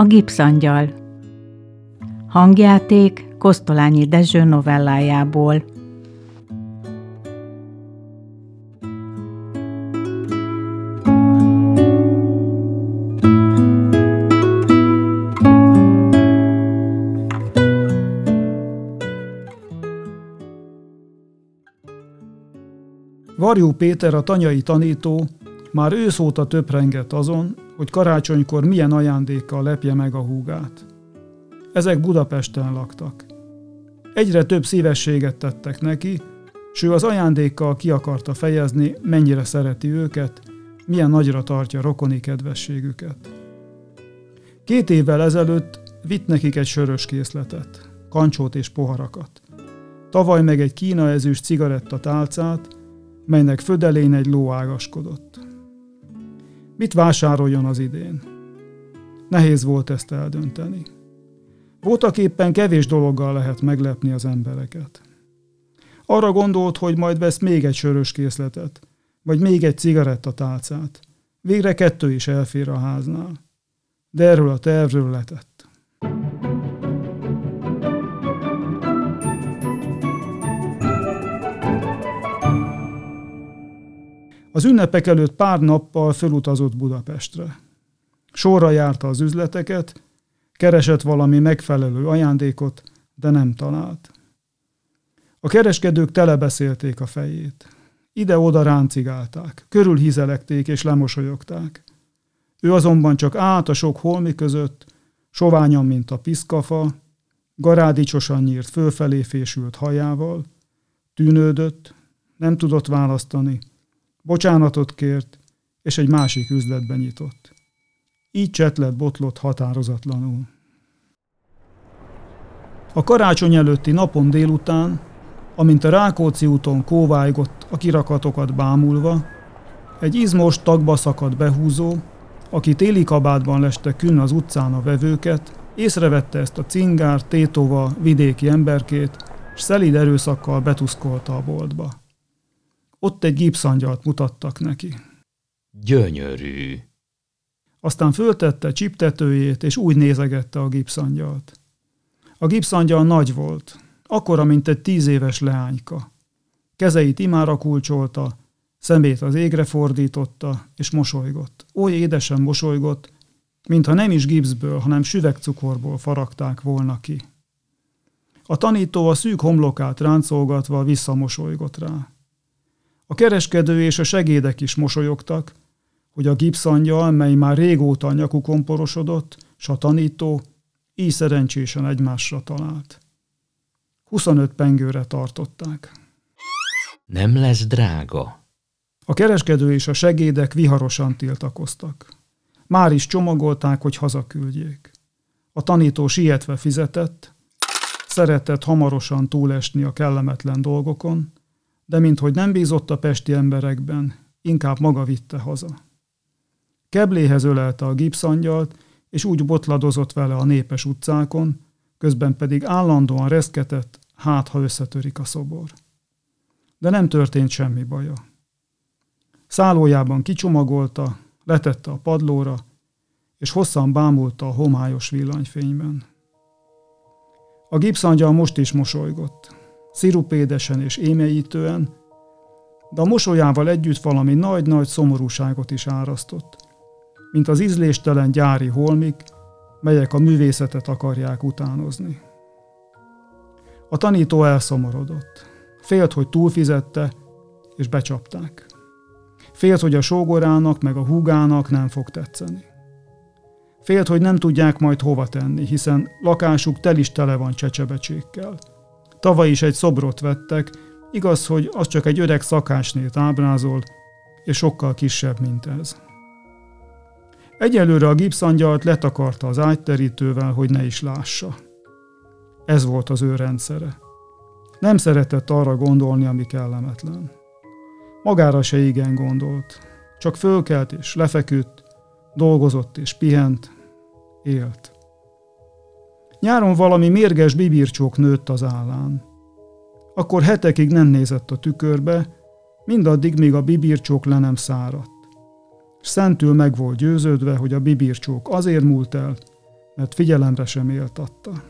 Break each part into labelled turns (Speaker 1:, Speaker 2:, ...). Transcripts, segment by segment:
Speaker 1: A gipszangyal Hangjáték Kosztolányi Dezső novellájából
Speaker 2: Varjú Péter, a tanyai tanító, már őszóta töprengett azon, hogy karácsonykor milyen ajándékkal lepje meg a húgát. Ezek Budapesten laktak. Egyre több szívességet tettek neki, s ő az ajándékkal ki akarta fejezni, mennyire szereti őket, milyen nagyra tartja rokoni kedvességüket. Két évvel ezelőtt vitt nekik egy sörös készletet, kancsót és poharakat. Tavaly meg egy kína ezüst cigaretta tálcát, melynek födelén egy ló ágaskodott. Mit vásároljon az idén? Nehéz volt ezt eldönteni. Voltak éppen kevés dologgal lehet meglepni az embereket. Arra gondolt, hogy majd vesz még egy sörös készletet, vagy még egy cigarettatálcát. Végre kettő is elfér a háznál. De erről a tervről letett. Az ünnepek előtt pár nappal fölutazott Budapestre. Sorra járta az üzleteket, keresett valami megfelelő ajándékot, de nem talált. A kereskedők telebeszélték a fejét. Ide-oda ráncigálták, körülhizelekték és lemosolyogták. Ő azonban csak át a sok holmi között, soványan, mint a piszkafa, garádicsosan nyírt fölfelé fésült hajával, tűnődött, nem tudott választani, Bocsánatot kért, és egy másik üzletben nyitott. Így csetlet botlott határozatlanul. A karácsony előtti napon délután, amint a Rákóczi úton kóvájgott a kirakatokat bámulva, egy izmos tagba szakadt behúzó, aki téli kabátban leste kün az utcán a vevőket, észrevette ezt a cingár, tétova, vidéki emberkét, s szelíd erőszakkal betuszkolta a boltba. Ott egy gipszangyalt mutattak neki.
Speaker 3: Gyönyörű.
Speaker 2: Aztán föltette csiptetőjét, és úgy nézegette a gipszangyalt. A gipszangyal nagy volt, akkora, mint egy tíz éves leányka. Kezeit imára kulcsolta, szemét az égre fordította, és mosolygott. Oly édesen mosolygott, mintha nem is gipszből, hanem süvegcukorból faragták volna ki. A tanító a szűk homlokát ráncolgatva visszamosolygott rá. A kereskedő és a segédek is mosolyogtak, hogy a gipszangyal, mely már régóta a nyakukon porosodott, s a tanító így szerencsésen egymásra talált. 25 pengőre tartották.
Speaker 3: Nem lesz drága.
Speaker 2: A kereskedő és a segédek viharosan tiltakoztak. Már is csomagolták, hogy hazaküldjék. A tanító sietve fizetett, szeretett hamarosan túlesni a kellemetlen dolgokon, de minthogy nem bízott a pesti emberekben, inkább maga vitte haza. Kebléhez ölelte a gipszangyalt, és úgy botladozott vele a népes utcákon, közben pedig állandóan reszketett, hát ha összetörik a szobor. De nem történt semmi baja. Szállójában kicsomagolta, letette a padlóra, és hosszan bámulta a homályos villanyfényben. A gipszangyal most is mosolygott szirupédesen és émeítően, de a mosolyával együtt valami nagy-nagy szomorúságot is árasztott, mint az ízléstelen gyári holmik, melyek a művészetet akarják utánozni. A tanító elszomorodott. Félt, hogy túlfizette, és becsapták. Félt, hogy a sógorának meg a húgának nem fog tetszeni. Félt, hogy nem tudják majd hova tenni, hiszen lakásuk tel is tele van csecsebecsékkel – Tavaly is egy szobrot vettek, igaz, hogy az csak egy öreg szakásnét ábrázol, és sokkal kisebb, mint ez. Egyelőre a gipszangyalt letakarta az ágyterítővel, hogy ne is lássa. Ez volt az ő rendszere. Nem szeretett arra gondolni, ami kellemetlen. Magára se igen gondolt. Csak fölkelt és lefeküdt, dolgozott és pihent, élt. Nyáron valami mérges bibircsók nőtt az állán. Akkor hetekig nem nézett a tükörbe, mindaddig, míg a bibircsók le nem száradt. Szentül meg volt győződve, hogy a bibircsók azért múlt el, mert figyelemre sem éltatta.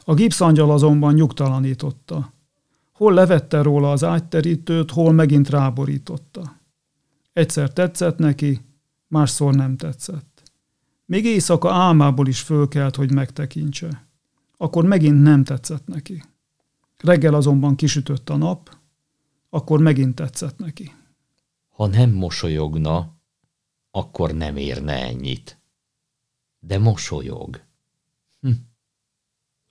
Speaker 2: A gipszangyal azonban nyugtalanította. Hol levette róla az ágyterítőt, hol megint ráborította. Egyszer tetszett neki, másszor nem tetszett. Még éjszaka álmából is fölkelt, hogy megtekintse. Akkor megint nem tetszett neki. Reggel azonban kisütött a nap, akkor megint tetszett neki.
Speaker 3: Ha nem mosolyogna, akkor nem érne ennyit. De mosolyog. Hm.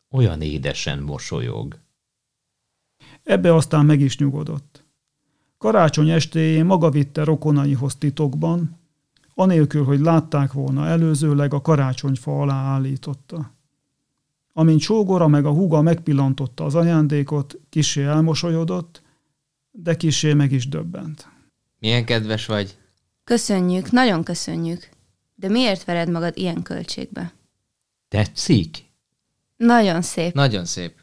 Speaker 3: Olyan édesen mosolyog.
Speaker 2: Ebbe aztán meg is nyugodott. Karácsony estéjén maga vitte rokonaihoz titokban, anélkül, hogy látták volna előzőleg a karácsonyfa alá állította. Amint sógora meg a húga megpillantotta az ajándékot, kisé elmosolyodott, de kisé meg is döbbent.
Speaker 4: Milyen kedves vagy?
Speaker 5: Köszönjük, nagyon köszönjük. De miért vered magad ilyen költségbe?
Speaker 3: Tetszik?
Speaker 5: Nagyon szép.
Speaker 4: Nagyon szép.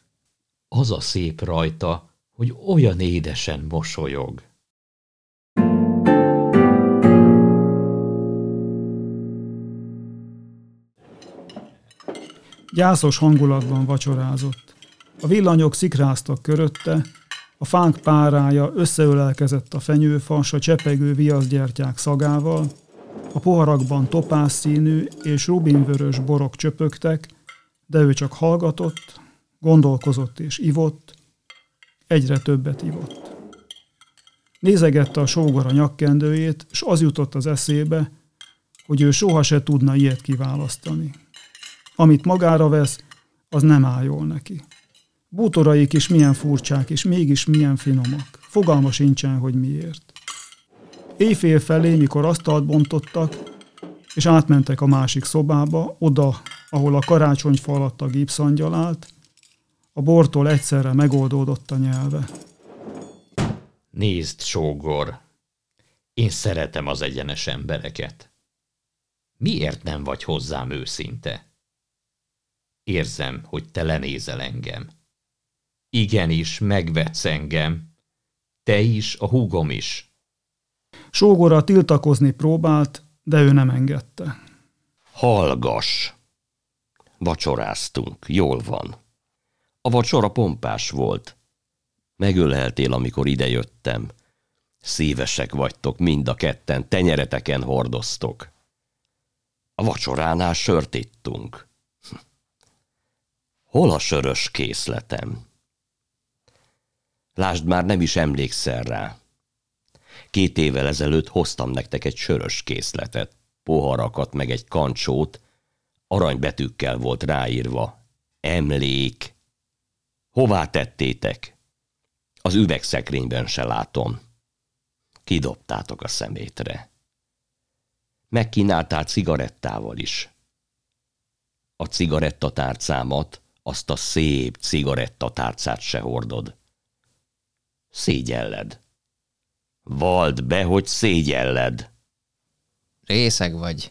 Speaker 3: Az a szép rajta, hogy olyan édesen mosolyog.
Speaker 2: Gyászos hangulatban vacsorázott. A villanyok szikráztak körötte, a fánk párája összeölelkezett a fenyőfa, a csepegő viaszgyertyák szagával, a poharakban topás színű és rubinvörös borok csöpögtek, de ő csak hallgatott, gondolkozott és ivott, egyre többet ivott. Nézegette a sógor a nyakkendőjét, és az jutott az eszébe, hogy ő soha se tudna ilyet kiválasztani. Amit magára vesz, az nem áll jól neki. Bútoraik is milyen furcsák, és mégis milyen finomak. Fogalma sincsen, hogy miért. Éjfél felé, mikor asztalt bontottak, és átmentek a másik szobába, oda, ahol a karácsonyfa alatt a gipszangyal állt, a bortól egyszerre megoldódott a nyelve.
Speaker 3: Nézd, sógor, én szeretem az egyenes embereket. Miért nem vagy hozzám őszinte? Érzem, hogy te lenézel engem. Igenis, megvetsz engem. Te is, a húgom is.
Speaker 2: Sógora tiltakozni próbált, de ő nem engedte.
Speaker 6: Hallgass! Vacsoráztunk, jól van. A vacsora pompás volt. Megöleltél, amikor idejöttem. Szívesek vagytok, mind a ketten, tenyereteken hordoztok. A vacsoránál sört ittunk. Hol a sörös készletem? Lásd, már nem is emlékszel rá. Két évvel ezelőtt hoztam nektek egy sörös készletet, poharakat meg egy kancsót, aranybetűkkel volt ráírva. Emlék. Hová tettétek? Az üvegszekrényben se látom. Kidobtátok a szemétre. Megkínáltál cigarettával is. A cigarettatárcámat, azt a szép cigarettatárcát se hordod. Szégyelled. Vald be, hogy szégyelled.
Speaker 4: Részeg vagy.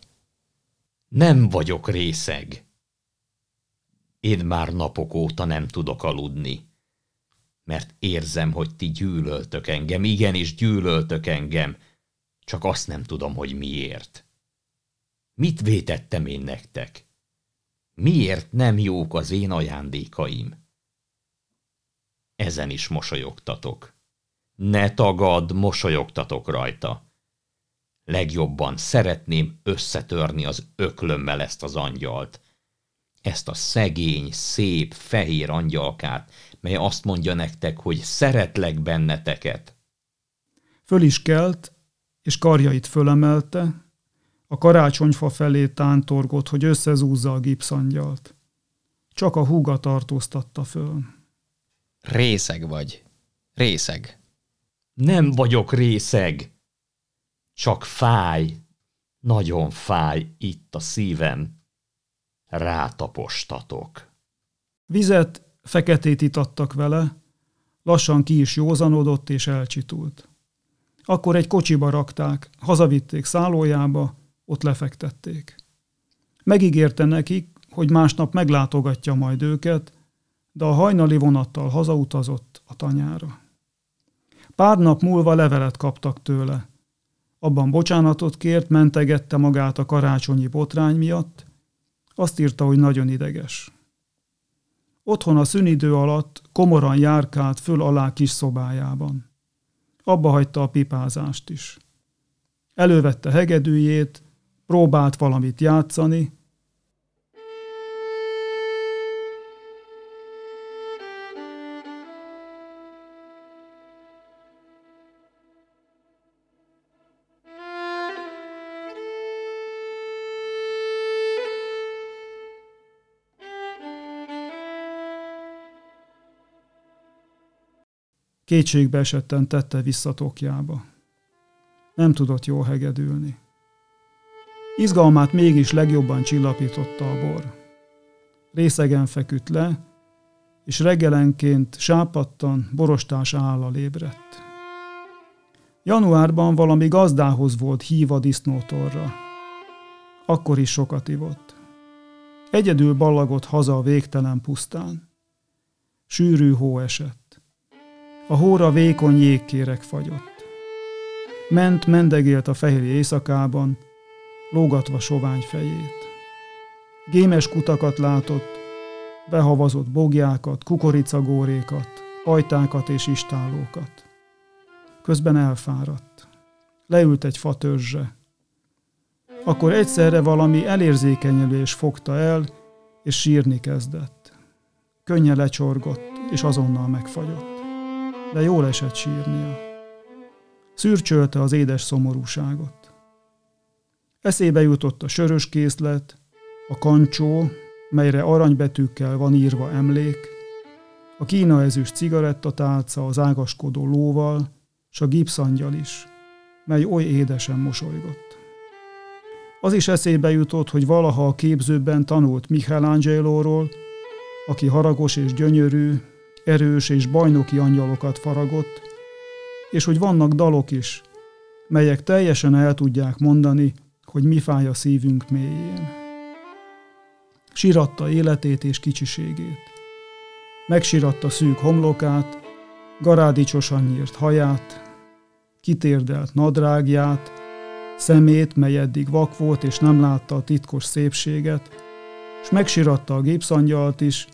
Speaker 3: Nem vagyok részeg. Én már napok óta nem tudok aludni, mert érzem, hogy ti gyűlöltök engem, igenis gyűlöltök engem, csak azt nem tudom, hogy miért. Mit vétettem én nektek? Miért nem jók az én ajándékaim? Ezen is mosolyogtatok. Ne tagad, mosolyogtatok rajta. Legjobban szeretném összetörni az öklömmel ezt az angyalt. Ezt a szegény, szép, fehér angyalkát, mely azt mondja nektek, hogy szeretlek benneteket.
Speaker 2: Föl is kelt, és karjait fölemelte, a karácsonyfa felé tántorgott, hogy összezúzza a gipszangyalt. Csak a húga tartóztatta föl.
Speaker 4: Részeg vagy. Részeg.
Speaker 3: Nem vagyok részeg. Csak fáj. Nagyon fáj itt a szívem. Rátapostatok.
Speaker 2: Vizet, feketét itattak vele, lassan ki is józanodott és elcsitult. Akkor egy kocsiba rakták, hazavitték szállójába, ott lefektették. Megígérte nekik, hogy másnap meglátogatja majd őket, de a hajnali vonattal hazautazott a tanyára. Pár nap múlva levelet kaptak tőle. Abban bocsánatot kért, mentegette magát a karácsonyi botrány miatt, azt írta, hogy nagyon ideges. Otthon a szünidő alatt komoran járkált föl alá kis szobájában. Abba hagyta a pipázást is. Elővette hegedűjét, próbált valamit játszani, Kétségbe esetten tette vissza tokjába. Nem tudott jól hegedülni. Izgalmát mégis legjobban csillapította a bor. Részegen feküdt le, és reggelenként sápattan, borostás állal ébredt. Januárban valami gazdához volt híva disznótorra. Akkor is sokat ivott. Egyedül ballagott haza a végtelen pusztán. Sűrű hó esett. A hóra vékony jégkérek fagyott. Ment, mendegélt a fehér éjszakában, lógatva sovány fejét. Gémes kutakat látott, behavazott bogjákat, kukoricagórékat, ajtákat és istálókat. Közben elfáradt. Leült egy fatörzse. Akkor egyszerre valami elérzékenyülés fogta el, és sírni kezdett. Könnye lecsorgott, és azonnal megfagyott de jól esett sírnia. Szürcsölte az édes szomorúságot. Eszébe jutott a sörös készlet, a kancsó, melyre aranybetűkkel van írva emlék, a kína ezüst cigarettatálca az ágaskodó lóval, s a gipszangyal is, mely oly édesen mosolygott. Az is eszébe jutott, hogy valaha a képzőben tanult Michelangelo-ról, aki haragos és gyönyörű, erős és bajnoki angyalokat faragott, és hogy vannak dalok is, melyek teljesen el tudják mondani, hogy mi fáj a szívünk mélyén. Siratta életét és kicsiségét. Megsiratta szűk homlokát, garádicsosan nyírt haját, kitérdelt nadrágját, szemét, mely eddig vak volt és nem látta a titkos szépséget, és megsiratta a gépszangyalt is,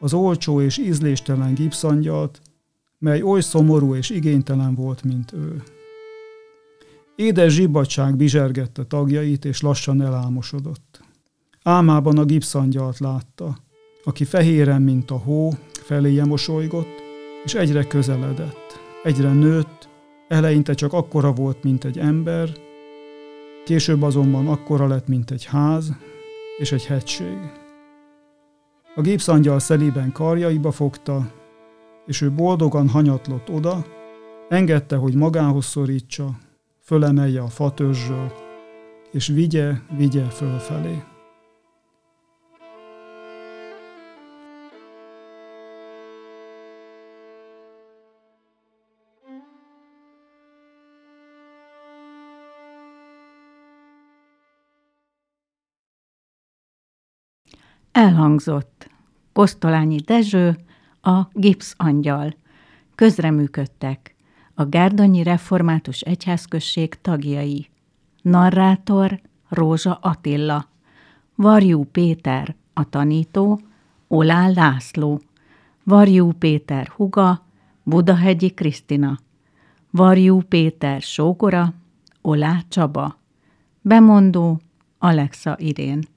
Speaker 2: az olcsó és ízléstelen gipszangyalt, mely oly szomorú és igénytelen volt, mint ő. Édes zsibbadság bizsergette tagjait, és lassan elálmosodott. Álmában a gipszangyalt látta, aki fehéren, mint a hó, feléje mosolygott, és egyre közeledett, egyre nőtt, eleinte csak akkora volt, mint egy ember, később azonban akkora lett, mint egy ház és egy hegység. A gépszangyal szelében karjaiba fogta, és ő boldogan hanyatlott oda, engedte, hogy magához szorítsa, fölemelje a fatörzsről, és vigye, vigye fölfelé.
Speaker 1: Elhangzott. Posztolányi Dezső, a Gipsz Angyal. Közreműködtek. A Gárdonyi Református Egyházközség tagjai. Narrátor Rózsa Attila. Varjú Péter, a tanító, Olá László. Varjú Péter huga, Budahegyi Krisztina. Varjú Péter sógora, Olá Csaba. Bemondó, Alexa Irén.